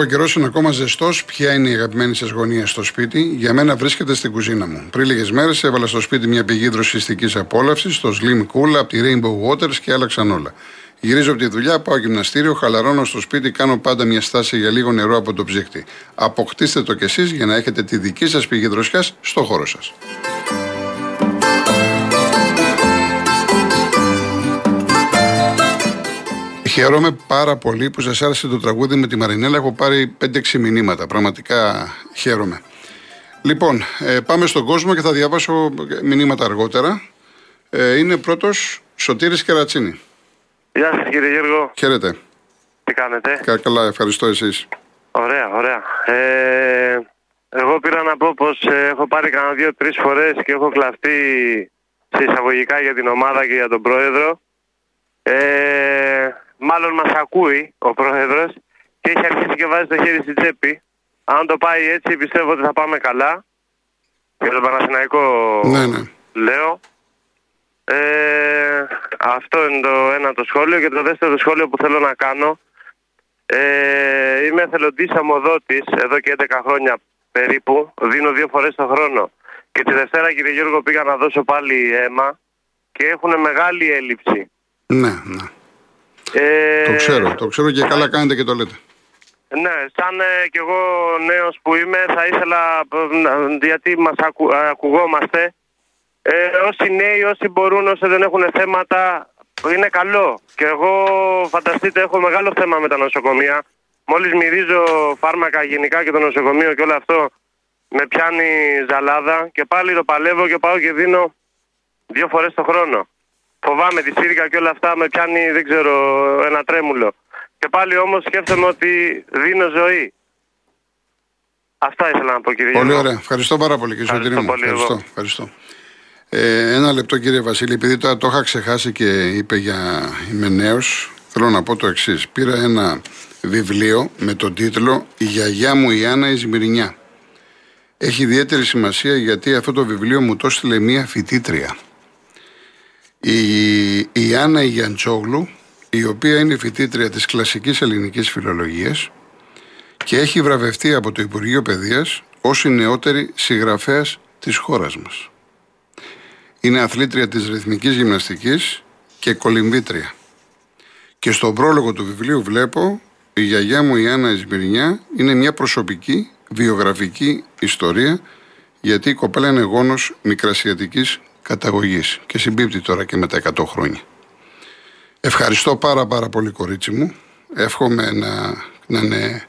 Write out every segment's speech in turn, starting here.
που ο καιρός είναι ακόμα ζεστός, ποια είναι η αγαπημένη σας γωνία στο σπίτι, για μένα βρίσκεται στην κουζίνα μου. Πριν λίγες μέρες έβαλα στο σπίτι μια πηγή δροσιστικής απόλαυσης, το Slim Cool από τη Rainbow Waters και άλλαξαν όλα. Γυρίζω από τη δουλειά, πάω γυμναστήριο, χαλαρώνω στο σπίτι, κάνω πάντα μια στάση για λίγο νερό από το ψύχτη. Αποκτήστε το κι εσείς για να έχετε τη δική σας πηγή δροσιάς στο χώρο σας. Χαίρομαι πάρα πολύ που σας άρεσε το τραγούδι με τη Μαρινέλα. Έχω πάρει 5-6 μηνύματα. Πραγματικά χαίρομαι. Λοιπόν, ε, πάμε στον κόσμο και θα διαβάσω μηνύματα αργότερα. Ε, είναι πρώτος Σωτήρης Κερατσίνη. Γεια σας κύριε Γιώργο. Χαίρετε. Τι κάνετε; Κα, καλά, ευχαριστώ εσείς. Ωραία, ωραία. Ε, εγώ πήρα να πω πως ε, έχω πάρει κανένα δύο-τρεις φορές και έχω κλαφτεί σε εισαγωγικά για την ομάδα και για τον πρόεδρο. Ε, μάλλον μας ακούει ο πρόεδρος και έχει αρχίσει και βάζει το χέρι στην τσέπη. Αν το πάει έτσι πιστεύω ότι θα πάμε καλά. Για τον Παναθηναϊκό Ναι, ναι. λέω. Ε, αυτό είναι το ένα το σχόλιο και το δεύτερο σχόλιο που θέλω να κάνω. Ε, είμαι εθελοντής αμοδότης εδώ και 11 χρόνια περίπου. Δίνω δύο φορές το χρόνο. Και τη Δευτέρα κύριε Γιώργο πήγα να δώσω πάλι αίμα και έχουν μεγάλη έλλειψη. Ναι, ναι. Ε, Το ξέρω, το ξέρω και καλά κάνετε και το λέτε. Ναι, σαν ε, κι εγώ νέος που είμαι θα ήθελα, ε, να- γιατί μας ακου, ε, ακουγόμαστε, ε, όσοι νέοι, όσοι μπορούν, όσοι δεν έχουν θέματα, είναι καλό. Και εγώ φανταστείτε έχω μεγάλο θέμα με τα νοσοκομεία. Μόλις μυρίζω φάρμακα γενικά και το νοσοκομείο και όλο αυτό με πιάνει ζαλάδα και πάλι το παλεύω και πάω και δίνω δύο φορές το χρόνο. Φοβάμαι τη σύρκα και όλα αυτά με πιάνει, δεν ξέρω, ένα τρέμουλο. Και πάλι όμως σκέφτομαι ότι δίνω ζωή. Αυτά ήθελα να πω κύριε Πολύ Γιώργο. ωραία. Ευχαριστώ πάρα πολύ κύριε Ευχαριστώ Σωτήρη μου. πολύ Ευχαριστώ. εγώ. ευχαριστώ. Ε, ένα λεπτό κύριε Βασίλη, επειδή τώρα το είχα ξεχάσει και είπε για είμαι νέος, θέλω να πω το εξής. Πήρα ένα βιβλίο με τον τίτλο «Η γιαγιά μου η Άννα η Σμυρνιά». Έχει ιδιαίτερη σημασία γιατί αυτό το βιβλίο μου το έστειλε μία φοιτήτρια. Η, η Άννα η Γιαντσόγλου, η οποία είναι φοιτήτρια της κλασικής ελληνικής φιλολογίας και έχει βραβευτεί από το Υπουργείο Παιδείας ως η νεότερη συγγραφέας της χώρας μας. Είναι αθλήτρια της ρυθμικής γυμναστικής και κολυμβήτρια. Και στον πρόλογο του βιβλίου βλέπω η γιαγιά μου η Άννα Ισμυρνιά είναι μια προσωπική βιογραφική ιστορία γιατί η κοπέλα είναι γόνος μικρασιατικής καταγωγής και συμπίπτει τώρα και με τα 100 χρόνια. Ευχαριστώ πάρα πάρα πολύ κορίτσι μου. Εύχομαι να, να είναι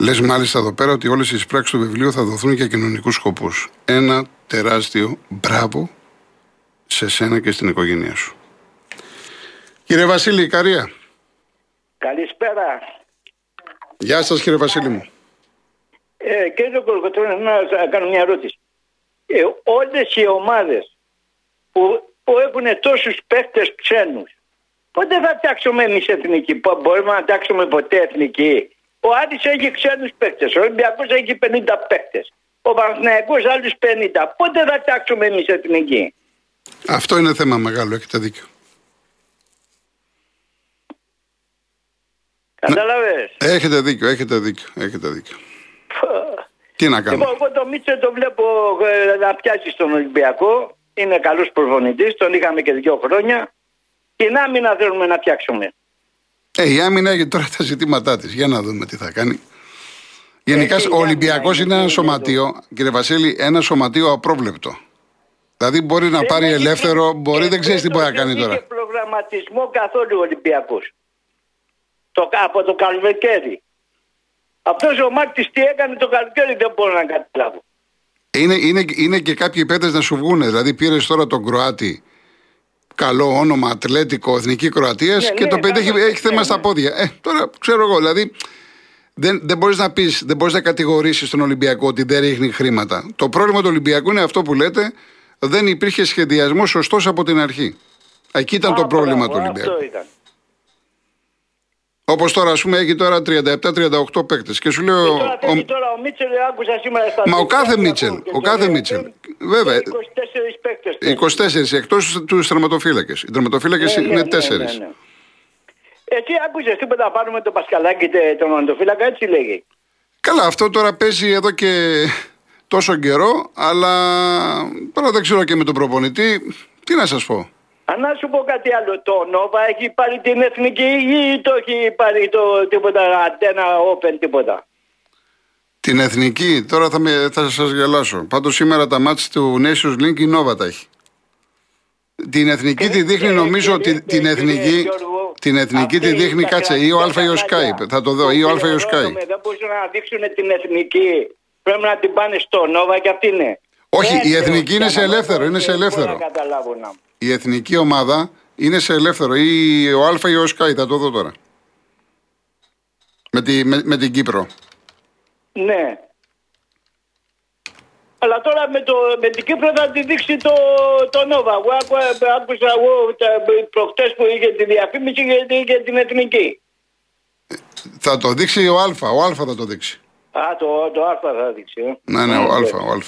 Λες μάλιστα εδώ πέρα ότι όλες οι εισπράξεις του βιβλίου θα δοθούν για κοινωνικούς σκοπούς. Ένα τεράστιο μπράβο σε σένα και στην οικογένειά σου. Κύριε Βασίλη, Ικαρία. Καλησπέρα. Γεια σας, κύριε Βασίλη μου. Ε, κύριε Κολοκοτρώνη, να σας κάνω μια ερώτηση. Ε, όλες οι ομάδες που, που έχουν τόσους παίκτες ξένους, πότε θα φτιάξουμε εμείς εθνική, Πο- μπορούμε να φτιάξουμε ποτέ εθνική; Ο Άρης έχει ξένους παίκτες, ο Ολυμπιακός έχει 50 παίκτες, ο Παναθηναϊκός άλλους 50. Πότε θα φτιάξουμε εμείς εθνική; Αυτό είναι θέμα μεγάλο, έχετε δίκιο. Καταλαβες. Έχετε δίκιο, έχετε δίκιο, έχετε δίκιο. Τι να Λοιπόν, κάνουμε. εγώ τον Μίτσελ τον βλέπω ε, να πιάσει στον Ολυμπιακό. Είναι καλό προπονητή, τον είχαμε και δύο χρόνια. Την άμυνα θέλουμε να φτιάξουμε. Ε, η άμυνα έχει τώρα τα ζητήματά τη. Για να δούμε τι θα κάνει. Γενικά, Ε, η ο άμυνα Ολυμπιακό είναι είναι ένα το- σωματείο, κύριε Βασίλη, ένα σωματείο απρόβλεπτο. Δηλαδή μπορεί να πάρει Δεν έχει ελεύθερο, και- μπορεί και δεν ξέρει τι μπορεί να φέτος κάνει δεν τώρα. είχε προγραμματισμό καθόλου ο Ολυμπιακό. Το, από το καλοκαίρι. Αυτός ο Μάρτη τι έκανε το καλοκαίρι δεν μπορώ να καταλάβω. Είναι, είναι, είναι και κάποιοι παίκτες να σου βγούνε. Δηλαδή πήρες τώρα τον Κροάτι, καλό όνομα, Ατλέτικο, Εθνική Κροατίας Ναι, και ναι, το παιδί έχει, καλά, έχει θέμα ναι, στα ναι. πόδια. Ε, τώρα ξέρω εγώ, δηλαδή δεν, δεν μπορείς να πεις, δεν μπορείς να κατηγορήσεις τον Ολυμπιακό ότι δεν ρίχνει χρήματα. Το πρόβλημα του Ολυμπιακού είναι αυτό που λέτε, δεν υπήρχε σχεδιασμός σωστός από την αρχή. Εκεί ήταν το Α, πρόβλημα μπράβο, του Ολυμπιακού. Αυτό ήταν. Όπως τώρα, ας πούμε, έχει τώρα 37-38 παίκτες. Και σου λέω. Και τώρα, ο- θέλει τώρα ο Μίτσελ, άκουσα σήμερα στα Μα ο παιδιά κάθε του Μίτσελ, ακούω και ο το κάθε λέω, Μίτσελ. θέλει- Βέβαια. θέλει 24 παίκτες. θέλει. 24 εκτός του τερματοφύλακε. Οι τερματοφύλακε Ναι, ναι, είναι ναι, 4. ναι, ναι. Εσύ άκουσες τίποτα να πάρουμε τον Πασκαλάκη τε- τον Μαντοφύλακα, έτσι λέγει. Καλά, αυτό τώρα παίζει εδώ και τόσο καιρό, αλλά τώρα δεν ξέρω και με τον προπονητή. Τι να σας πω. Αν να σου πω κάτι άλλο, το Νόβα έχει πάρει την εθνική ή το έχει πάρει το τίποτα, αντένα open τίποτα; Την εθνική, τώρα θα, με, θα σας γελάσω. Πάντως σήμερα τα μάτς του Nations Link η Νόβα τα έχει. Την εθνική τη δείχνει και- νομίζω και- ότι και- την και- εθνική, Γιώργο, την εθνική τη αυτοί δείχνει τα κάτσε ή ο κρατικά Α ή ο κανάλια Skype. Θα το δω ή ο Α ή ο τηλεορώνουμε, Skype. Δεν μπορούσαν να δείξουν την εθνική. Πρέπει να την πάνε στο Νόβα και αυτή είναι. Όχι, η Έλεος, εθνική είναι για σε να ελεύθερο, μπορώ είναι σε να ελεύθερο. Καταλάβω να. Η εθνική ομάδα είναι σε ελεύθερο ή ο Α ή ο Sky. Θα το δω τώρα. Με, τη, με, με την Κύπρο. Ναι. Αλλά τώρα με, το, με την Κύπρο θα τη δείξει το, το Νόβα. Εγώ άκουσα, άκουσα εγώ τα- προχτές που είχε τη διαφήμιση για, για την εθνική. Θα το δείξει ο Α. Ο Α θα το δείξει. Α, το, το Α θα δείξει. ε. Ναι, ναι, ο Α. Ναι. Ο Α.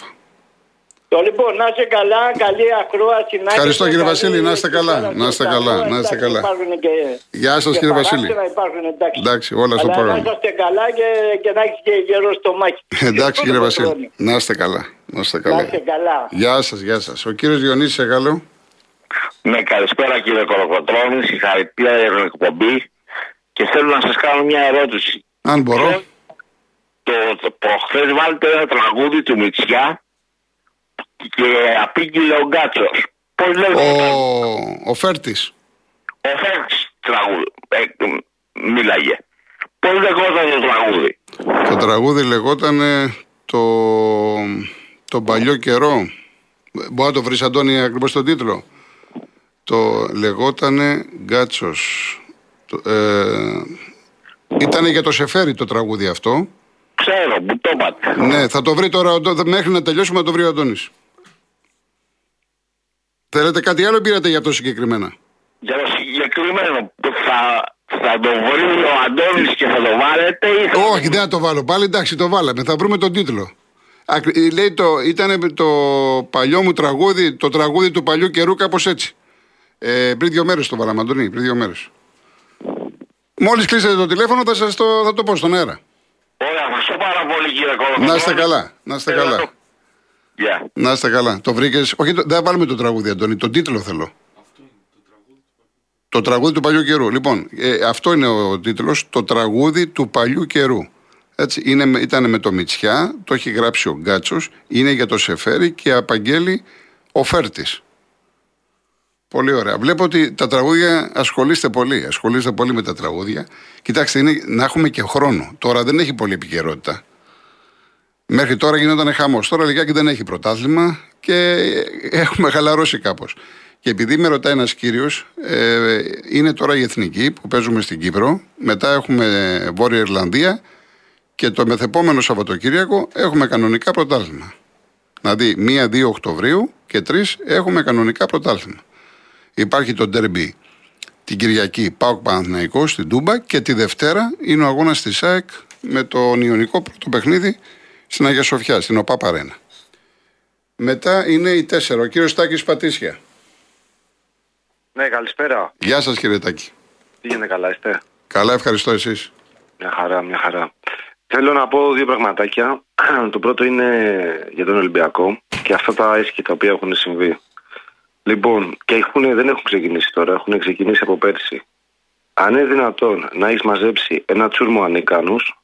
Το λοιπόν, να είστε καλά, καλή ακρόαση. να Ευχαριστώ, έχετε κύριε καλή Βασίλη, να είστε καλά, συμπέραση να είστε στα καλά, λόγια, να είστε εντάξει, καλά. υπάρχουν και- Γεια σας, και κύριε Βασίλη. παράθυρα Υπάρχουν, εντάξει. Εντάξει, όλα στο Αλλά πρόγραμμα. Να είστε καλά και, και να έχεις και γερό στο μάχη. Εντάξει, κύριε Το Βασίλη. χρόνο. Να είστε καλά. Να είστε Να καλά. είστε καλά. Γεια σας, γεια σας. Ο κύριος Διονύσης Εγάλου. Ναι, καλησπέρα κύριε Κολοκοτρώνη, συγχαρητήρια για την εκπομπή και θέλω να σας κάνω μια ερώτηση. Αν μπορώ. Το, το προχθές βάλετε ένα τραγούδι του Μητσιά και απήγγειλε ο Γκάτσος. Πώς λέγεται Ο, ο, ο Φέρτης. ο Φέρτς τραγούδι, ε, μίλαγε. Πώς λεγόταν το τραγούδι; Το τραγούδι λεγόταν το, το παλιό καιρό. Μπορεί να το βρεις, Αντώνη, ακριβώς τον τίτλο. Το λεγότανε Γκάτσος. Ε, ήταν για το Σεφέρι το τραγούδι αυτό. Ξέρω που το είπατε. Ναι, θα το βρει τώρα, ο Αντώ- μέχρι να τελειώσουμε να το βρει ο Αντώνης. Θέλετε κάτι άλλο ή πήρατε για αυτό συγκεκριμένα; Για το συγκεκριμένο που θα, θα το βρει ο Αντώνης και θα το βάλετε ή θα... Όχι, δεν θα το βάλω πάλι. Εντάξει, το βάλαμε. Θα βρούμε τον τίτλο. Ακρι- ε, Λέει το, ήταν το παλιό μου τραγούδι, το τραγούδι του παλιού καιρού, κάπως έτσι. Ε, πριν δύο μέρες το βάλαμε, Αντωνί, πριν δύο μέρες. Μόλις κλείσετε το τηλέφωνο, θα, σας το, θα το πω στον αέρα. Ωραία, ευχαριστώ πάρα πολύ κύριε Κολοκοτρώνη. Να είστε καλά. Να είστε Θέλω να καλά. Το- Γεια. Να είστε καλά. Το βρήκες; Όχι, το, δεν θα βάλουμε το τραγούδι, Αντώνη. Τον τίτλο θέλω. Το τραγούδι του παλιού καιρού. Λοιπόν, ε, αυτό είναι ο τίτλος. Το τραγούδι του παλιού καιρού. Έτσι, είναι, με- ήταν με το Μητσιά, το έχει γράψει ο Γκάτσος, είναι για το Σεφέρι και απαγγέλει ο Φέρτης. Πολύ ωραία. Βλέπω ότι τα τραγούδια ασχολείστε πολύ. Ασχολείστε πολύ με τα τραγούδια. Κοιτάξτε, είναι να έχουμε και χρόνο. Τώρα δεν έχει πολύ επικαιρότητα. Μέχρι τώρα γινόταν χαμός. Τώρα λιγάκι δεν έχει πρωτάθλημα και έχουμε χαλαρώσει κάπως. Και επειδή με ρωτάει ένας κύριος, ε, είναι τώρα η εθνική που παίζουμε στην Κύπρο. Μετά έχουμε Βόρεια Ιρλανδία και το μεθεπόμενο Σαββατοκύριακο έχουμε κανονικά πρωτάθλημα. Δηλαδή 1-2 Οκτωβρίου και 3 έχουμε κανονικά πρωτάθλημα. Υπάρχει το ντέρμπι την Κυριακή Πάοκ Παναθηναϊκός στην Τούμπα και τη Δευτέρα είναι ο αγώνας της ΣΑΕΚ με τον Ιωνικό πρώτο παιχνίδι στην Αγία Σοφιά, στην ΟΠΑ Παρένα. Μετά είναι η 4, ο κύριος Τάκης Πατήσια. Ναι, καλησπέρα. Γεια σας κύριε Τάκη. Τι γίνεται καλά, είστε; Καλά, ευχαριστώ εσείς. Μια χαρά, μια χαρά. Θέλω να πω δύο πραγματάκια. Το πρώτο είναι για τον Ολυμπιακό και αυτά τα έσχη τα οποία έχουν συμβεί. Λοιπόν, και έχουν, δεν έχουν ξεκινήσει τώρα, έχουν ξεκινήσει από πέρσι. Αν είναι δυνατόν να έχεις μαζέψει ένα τσούρμο ανίκανους,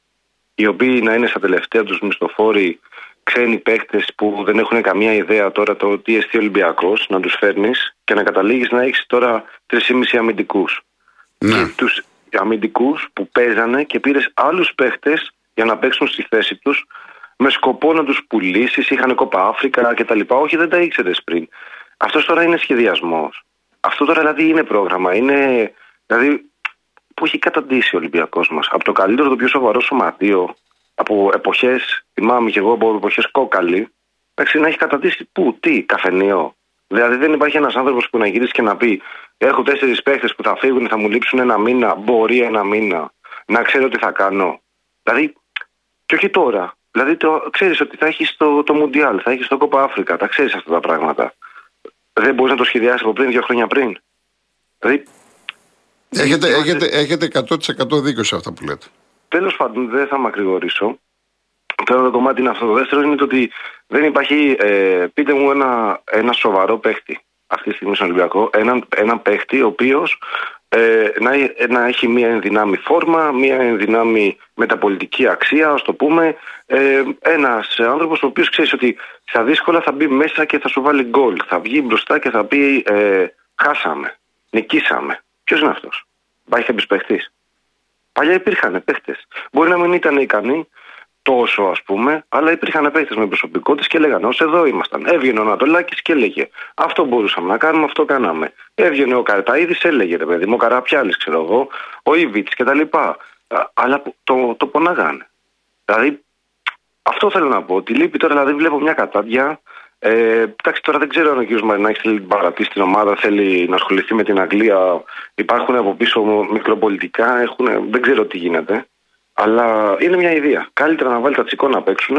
οι οποίοι να είναι στα τελευταία τους μισθοφόροι ξένοι παίχτε που δεν έχουν καμία ιδέα τώρα το τι εστί Ολυμπιακός, να τους φέρνεις και να καταλήγεις να έχεις τώρα 3,5 αμυντικούς. Ναι. Τους αμυντικούς που παίζανε και πήρες άλλους παίχτε για να παίξουν στη θέση τους με σκοπό να τους πουλήσεις. Είχαν κόπα Αφρικα κτλ. Όχι, δεν τα ήξερες πριν. Αυτός τώρα είναι σχεδιασμός. Αυτό τώρα δηλαδή είναι πρόγραμμα. Είναι δηλαδή που έχει καταντήσει ο Ολυμπιακός μας. Από το καλύτερο, το πιο σοβαρό σωματείο, από εποχές, θυμάμαι και εγώ από εποχές κόκαλη, εντάξει, να έχει καταντήσει πού, τι, καφενείο. Δηλαδή δεν υπάρχει ένας άνθρωπος που να γυρίσει και να πει: Έχω τέσσερις παίχτες που θα φύγουν, θα μου λείψουν ένα μήνα, μπορεί ένα μήνα, να ξέρω τι θα κάνω. Δηλαδή, και όχι τώρα. Δηλαδή, το, ξέρεις ότι θα έχεις το, το Μουντιάλ, θα έχεις το Κόπα Αφρικα, τα ξέρεις αυτά τα πράγματα. Δεν μπορείς να το σχεδιάσεις από πριν, δύο χρόνια πριν. Δηλαδή, Έχετε, έχετε, έχετε 100% δίκιο σε αυτά που λέτε. Τέλος πάντων, δεν θα μακρηγορήσω. Το ένα κομμάτι είναι αυτό. Το δεύτερο είναι το ότι δεν υπάρχει. Ε, πείτε μου ένα, ένα σοβαρό παίχτη αυτή τη στιγμή στον Ολυμπιακό. Ένα, ένα παίχτη ο οποίος ε, να, να έχει μια ενδυνάμει φόρμα, μια ενδυνάμει μεταπολιτική αξία, ας το πούμε. Ε, Ένας άνθρωπος ο οποίος ξέρεις ότι στα δύσκολα θα μπει μέσα και θα σου βάλει γκολ. Θα βγει μπροστά και θα πει ε, Χάσαμε, νικήσαμε. Ποιος είναι αυτός, Υπάρχει κάποιο παίχτη. Παλιά υπήρχαν παίχτες. Μπορεί να μην ήταν ικανοί τόσο ας πούμε, αλλά υπήρχαν παίχτες με προσωπικότητες και λέγανε Ω εδώ ήμασταν. Έβγαινε ο Ανατολάκης και έλεγε Αυτό μπορούσαμε να κάνουμε, αυτό κάναμε. Έβγαινε ο Καρταίδης, έλεγε ρε παιδί μου, ο Καραπιάλης, ξέρω εγώ, ο Ιβίτ κτλ. Αλλά το, το πονάγανε. Δηλαδή, αυτό θέλω να πω. Ότι λείπει τώρα, δηλαδή, βλέπω μια κατάδια ε, εντάξει, τώρα δεν ξέρω αν ο κ. Μαρινάκης θέλει την παρατή στην ομάδα, θέλει να ασχοληθεί με την Αγγλία. Υπάρχουν από πίσω μικροπολιτικά, έχουν, δεν ξέρω τι γίνεται. Αλλά είναι μια ιδέα. Καλύτερα να βάλει τα τσικό να παίξουν,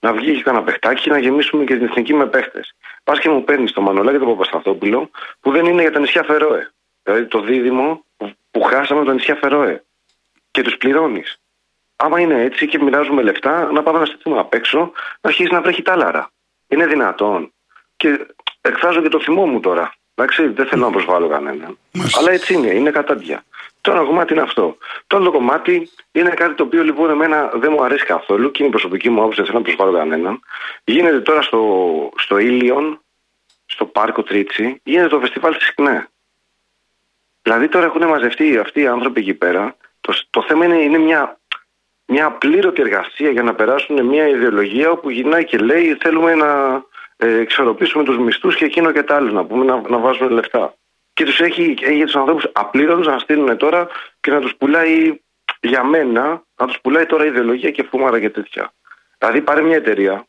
να βγει και κανένα παιχτάκι, να γεμίσουμε και την εθνική με παίχτες. Πας και μου παίρνεις το Μανολά και τον Παπασταθόπουλο, που δεν είναι για τα νησιά Φερόε. Δηλαδή το δίδυμο που χάσαμε τα νησιά Φερόε. Και τους πληρώνεις. Άμα είναι έτσι και μοιράζουμε λεφτά, να πάμε να στείλουμε απ' έξω, να αρχίσει να βρέχει τάλαρα. Είναι δυνατόν. Και εκφράζω και το θυμό μου τώρα. Εντάξει, δεν θέλω να προσβάλλω κανέναν. Αλλά έτσι είναι, είναι κατάντια. Το ένα κομμάτι είναι αυτό. Το άλλο κομμάτι είναι κάτι το οποίο λοιπόν εμένα δεν μου αρέσει καθόλου και είναι η προσωπική μου άποψη, δεν θέλω να προσβάλλω κανέναν. Γίνεται τώρα στο, στο Ήλιον, στο πάρκο Τρίτσι, γίνεται το φεστιβάλ της ΚΝΕ. Δηλαδή τώρα έχουν μαζευτεί αυτοί οι άνθρωποι εκεί πέρα. Το, το θέμα είναι, είναι μια μια απλήρωτη εργασία για να περάσουν μια ιδεολογία όπου γυρνάει και λέει θέλουμε να ε, εξορροπήσουμε τους μισθούς και εκείνο και τα άλλο, να πούμε να, να βάζουμε λεφτά. Και τους έχει, έχει τους ανθρώπους απλήρωτους να στείλουν τώρα και να τους πουλάει για μένα, να τους πουλάει τώρα ιδεολογία και φούμαρα και τέτοια. Δηλαδή πάρε μια εταιρεία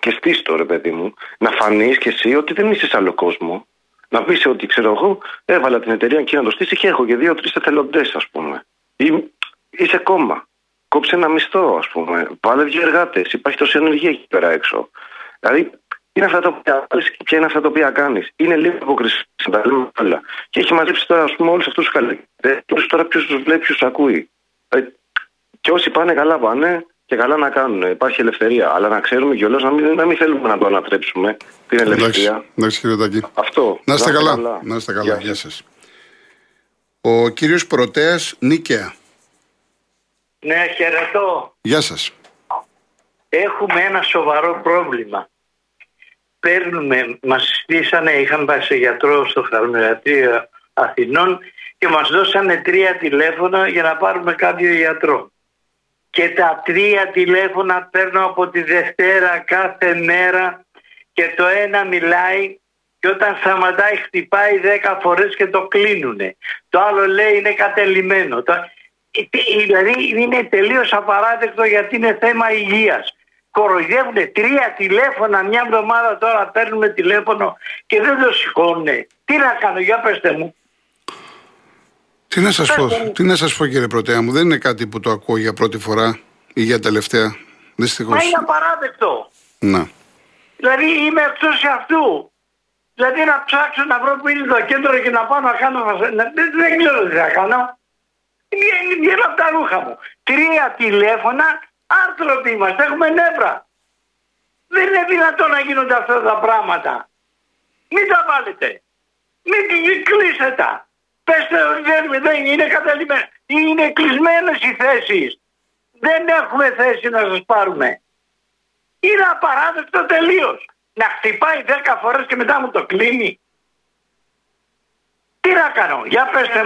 και στήσει το ρε παιδί μου, να φανείς και εσύ ότι δεν είσαι σε άλλο κόσμο. Να πεις ότι ξέρω εγώ, έβαλα την εταιρεία εκεί να το στήσει και έχω και δύο-τρεις εθελοντές, ας πούμε. Ή είσαι κόμμα κόψε ένα μισθό, ας πούμε. Βάλε δύο εργάτες. Υπάρχει τόση ενεργεία εκεί πέρα έξω. Δηλαδή, είναι αυτά τα οποία και ποια είναι αυτά τα οποία κάνεις. Είναι λίγο υποκρισία, τα λέμε όλα. Και έχει μαζέψει τώρα, ας πούμε, όλους αυτούς τους καλλιτέχνες. Τώρα ποιος τους βλέπει, ποιος τους ακούει. Δηλαδή, και όσοι πάνε καλά πάνε και καλά να κάνουν. Υπάρχει ελευθερία. Αλλά να ξέρουμε κιόλας να μην, να μην θέλουμε να το ανατρέψουμε την ελευθερία. Εντάξει, κύριε Τακή. Αυτό. Να είστε καλά. καλά. Να είστε καλά. Γεια σας. Ο κύριος Πρωτέας Νίκαια. Ναι, χαιρετώ. Γεια σας. Έχουμε ένα σοβαρό πρόβλημα. Παίρνουμε, μας στήσανε, είχαμε πάει σε γιατρό στο Φαρμακείο Αθηνών και μας δώσανε τρία τηλέφωνα για να πάρουμε κάποιο γιατρό. Και τα τρία τηλέφωνα παίρνω από τη Δευτέρα κάθε μέρα και το ένα μιλάει και όταν σταματάει χτυπάει δέκα φορές και το κλείνουνε. Το άλλο λέει είναι κατελημένο. Δηλαδή είναι τελείως απαράδεκτο γιατί είναι θέμα υγείας. Κοροϊδεύουν τρία τηλέφωνα μια εβδομάδα τώρα παίρνουμε τηλέφωνο και δεν το σηκώνουν. Τι να κάνω, για πετε μου. Τι να σας πω, τι να σας πω κύριε Πρωτέα μου, δεν είναι κάτι που το ακούω για πρώτη φορά ή για τελευταία. Δυστυχώς. Μα είναι απαράδεκτο. Να. Δηλαδή είμαι εκτός αυτού. Δηλαδή να ψάξω να βρω που είναι το κέντρο και να πάω να κάνω. Δεν, δεν ξέρω τι θα κάνω. Βγαίνω από τα ρούχα μου. Τρία τηλέφωνα, άνθρωποι είμαστε, έχουμε νεύρα. Δεν είναι δυνατόν να γίνονται αυτά τα πράγματα. Μην τα βάλετε. Μην κλείσετε τα. Πέστε ότι δεν είναι καταλημμένα. Είναι κλεισμένες οι θέσεις. Δεν έχουμε θέση να σας πάρουμε. Είναι απαράδεκτο τελείως. Να χτυπάει δέκα φορές και μετά μου το κλείνει. Τι να κάνω, για πέστε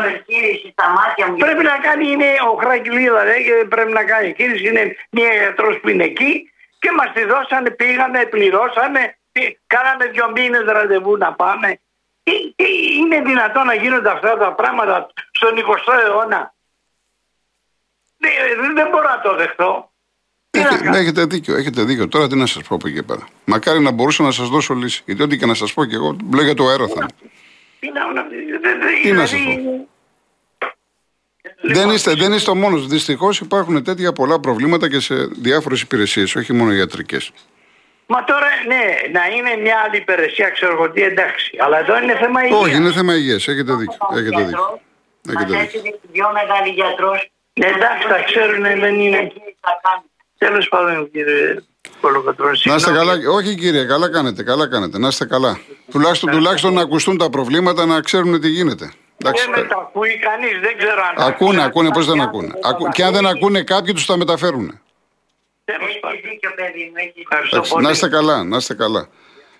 μου. Πρέπει να κάνει, είναι ο Χραγγιλίδα, δηλαδή, πρέπει να κάνει κίνηση, είναι μια γιατρός που είναι εκεί και μας τη δώσανε, πήγανε, πληρώσανε, κάναμε δύο μήνες ραντεβού να πάμε. είναι δυνατόν να γίνονται αυτά τα πράγματα στον 20ο αιώνα; Δεν, δεν μπορώ να το δεχτώ. Έχετε, έχετε δίκιο, έχετε δίκιο. Τώρα τι να σας πω από εκεί πέρα. Μακάρι να μπορούσα να σας δώσω λύση. Γιατί ό,τι και να σας πω και εγώ, μπλέγεται το αέροθανο. Τι να, τι να σας πω. Δεν λοιπόν, είστε, δεν είστε ο μόνος. Δυστυχώς υπάρχουν τέτοια πολλά προβλήματα και σε διάφορες υπηρεσίες, όχι μόνο ιατρικές. Μα τώρα, ναι, να είναι μια άλλη υπηρεσία, ξέρω εγώ τι, εντάξει. Αλλά εδώ είναι θέμα υγείας. Όχι, είναι θέμα υγείας. Έχετε δίκιο. Έχετε δίκιο. Έχετε Μας δίκιο. έστειλε δυο μεγάλοι γιατρός. Εντάξει, τα ξέρουν, δεν είναι. Τέλος πάντων, κύριε Κολοκοτρώνη. Να είστε συγγνώμη. καλά. Όχι κύριε, καλά κάνετε, καλά κάνετε. Να είστε καλά. Τουλάχιστον, τουλάχιστον να ακουστούν τα προβλήματα, να ξέρουν τι γίνεται. Εντάξει, Δεν με τα ακούει κανείς, δεν ξέρω αν. τα Ακούνε, ακούνε, πώς δεν Τα ακούνε. πιάνουν, Ακού- τα Και αν δεν ακούει. ακούνε κάποιοι, τους τα μεταφέρουν. Τέλος πάντων. Έχει δίκιο παιδί μου, έχει δίκιο. Ευχαριστώ Εντάξει, πολύ. να είστε καλά, να είστε καλά.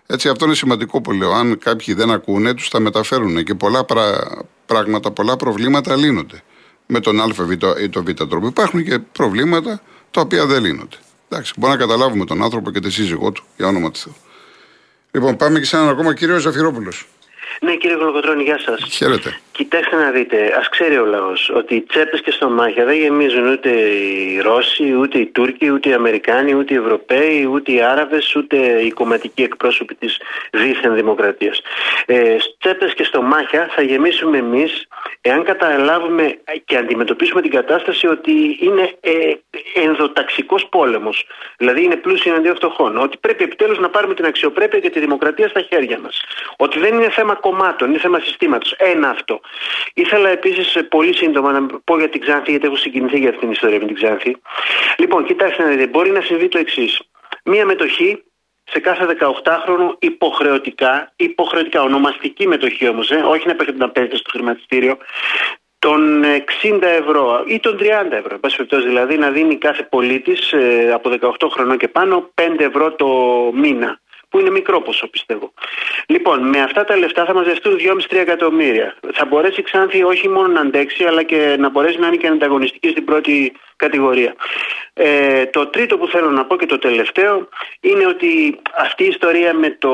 Έτσι, αυτό είναι σημαντικό που λέω. Αν κάποιοι δεν ακούνε, τους τα μεταφέρουν και πολλά πρα- πράγματα, πολλά προβλήματα λύνονται. Με τον ΑΒ ή τον Β τρόπο. Υπάρχουν και προβλήματα τα οποία δεν λύνονται. Εντάξει, μπορούμε να καταλάβουμε τον άνθρωπο και τη σύζυγό του, για όνομα του Θεού. Λοιπόν, πάμε και σε έναν ακόμα κύριο Ζαφυρόπουλος. Ναι, κύριε Κολοκοτρώνη, γεια σας. Χαίρετε. Κοιτάξτε να δείτε, ας ξέρει ο λαός ότι οι τσέπες και στομάχια δεν γεμίζουν ούτε οι Ρώσοι, ούτε οι Τούρκοι, ούτε οι Αμερικάνοι, ούτε οι Ευρωπαίοι, ούτε οι Άραβες, ούτε οι κομματικοί εκπρόσωποι της δίθεν δημοκρατίας. Ε, τσέπες και στομάχια θα γεμίσουμε εμείς εάν καταλάβουμε και αντιμετωπίσουμε την κατάσταση ότι είναι ε, ενδοταξικός πόλεμος. Δηλαδή είναι πλούσιοι εναντίον φτωχών. Ότι πρέπει επιτέλους να πάρουμε την αξιοπρέπεια και τη δημοκρατία στα χέρια μας. Ότι δεν είναι θέμα κομμάτων, είναι θέμα συστήματος. Ένα αυτό. Ήθελα επίσης πολύ σύντομα να πω για την Ξάνθη, γιατί έχω συγκινηθεί για αυτήν την ιστορία με την Ξάνθη. Λοιπόν, κοιτάξτε να δείτε, μπορεί να συμβεί το εξής. Μία μετοχή σε κάθε 18χρονο υποχρεωτικά, υποχρεωτικά, ονομαστική μετοχή όμως, ε, όχι να, παίρνετε- να παίζετε στο χρηματιστήριο, των 60 ευρώ ή των 30 ευρώ. Εν πάση περιπτώσει, δηλαδή να δίνει κάθε πολίτης από 18 χρονών και πάνω 5 ευρώ το μήνα. Που είναι μικρό ποσό, πιστεύω. Λοιπόν, με αυτά τα λεφτά θα μαζευτούν 2,5-3 εκατομμύρια. Θα μπορέσει η Ξάνθη όχι μόνο να αντέξει, αλλά και να μπορέσει να είναι και ανταγωνιστική στην πρώτη κατηγορία. Ε, το τρίτο που θέλω να πω και το τελευταίο είναι ότι αυτή η ιστορία με, το,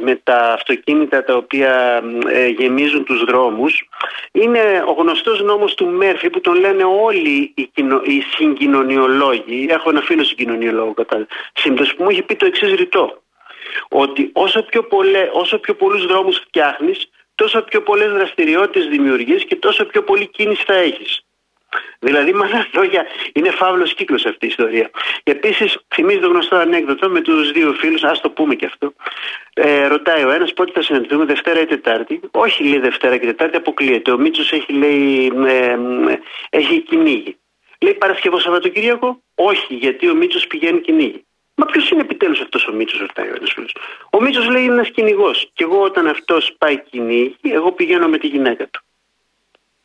με τα αυτοκίνητα τα οποία ε, γεμίζουν τους δρόμους είναι ο γνωστός νόμος του Μέρφυ που τον λένε όλοι οι, κοινο, οι συγκοινωνιολόγοι. Έχω ένα φίλο συγκοινωνιολόγο κατά σύμπτωση που μου έχει πει το εξής ρητό ότι όσο πιο, πολλέ, όσο πιο πολλούς δρόμους φτιάχνεις τόσο πιο πολλές δραστηριότητες δημιουργείς και τόσο πιο πολλή κίνηση θα έχεις. Δηλαδή, με άλλα λόγια, είναι φαύλος κύκλος αυτή η ιστορία. Και επίσης, θυμίζει το γνωστό ανέκδοτο με τους δύο φίλους, ας το πούμε και αυτό. Ε, ρωτάει ο ένας πότε θα συναντηθούμε, Δευτέρα ή Τετάρτη. Όχι, λέει Δευτέρα και Τετάρτη, αποκλείεται. Ο Μίτσος έχει, λέει, ε, ε, έχει κυνήγι. Λέει Παρασκευό Σαββατοκύριακο. Όχι, γιατί ο Μίτσος πηγαίνει κυνήγι. Μα ποιος είναι επιτέλους αυτός ο Μίτσος, ρωτάει ο ένας φίλος. Ο Μίτσος λέει είναι ένας κυνηγός. Και εγώ όταν αυτός πάει κυνήγι, εγώ πηγαίνω με τη γυναίκα του.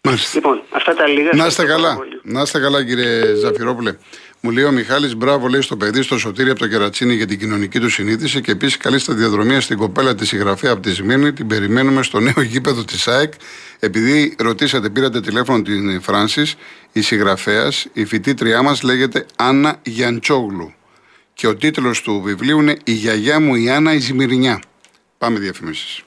Μάλιστα. Λοιπόν, αυτά τα λίγα. Να είστε Ευχαριστώ καλά. πάρα πολύ. Να είστε καλά, κύριε Ζαφυρόπουλε. Μου λέει ο Μιχάλης μπράβο, λέει στο παιδί, στο Σωτήρι από το Κερατσίνη για την κοινωνική του συνείδηση και επίσης καλή στα διαδρομία στην κοπέλα της συγγραφέα από τη Σμύρνη. Την περιμένουμε στο νέο γήπεδο της ΑΕΚ. Επειδή ρωτήσατε, πήρατε τηλέφωνο την Φράνση, η συγγραφέας, η φοιτήτριά μας λέγεται Άννα Γιαντσόγλου. Και ο τίτλος του βιβλίου είναι Η γιαγιά μου η Άννα η Ζημυρινιά. Πάμε διαφημίσεις.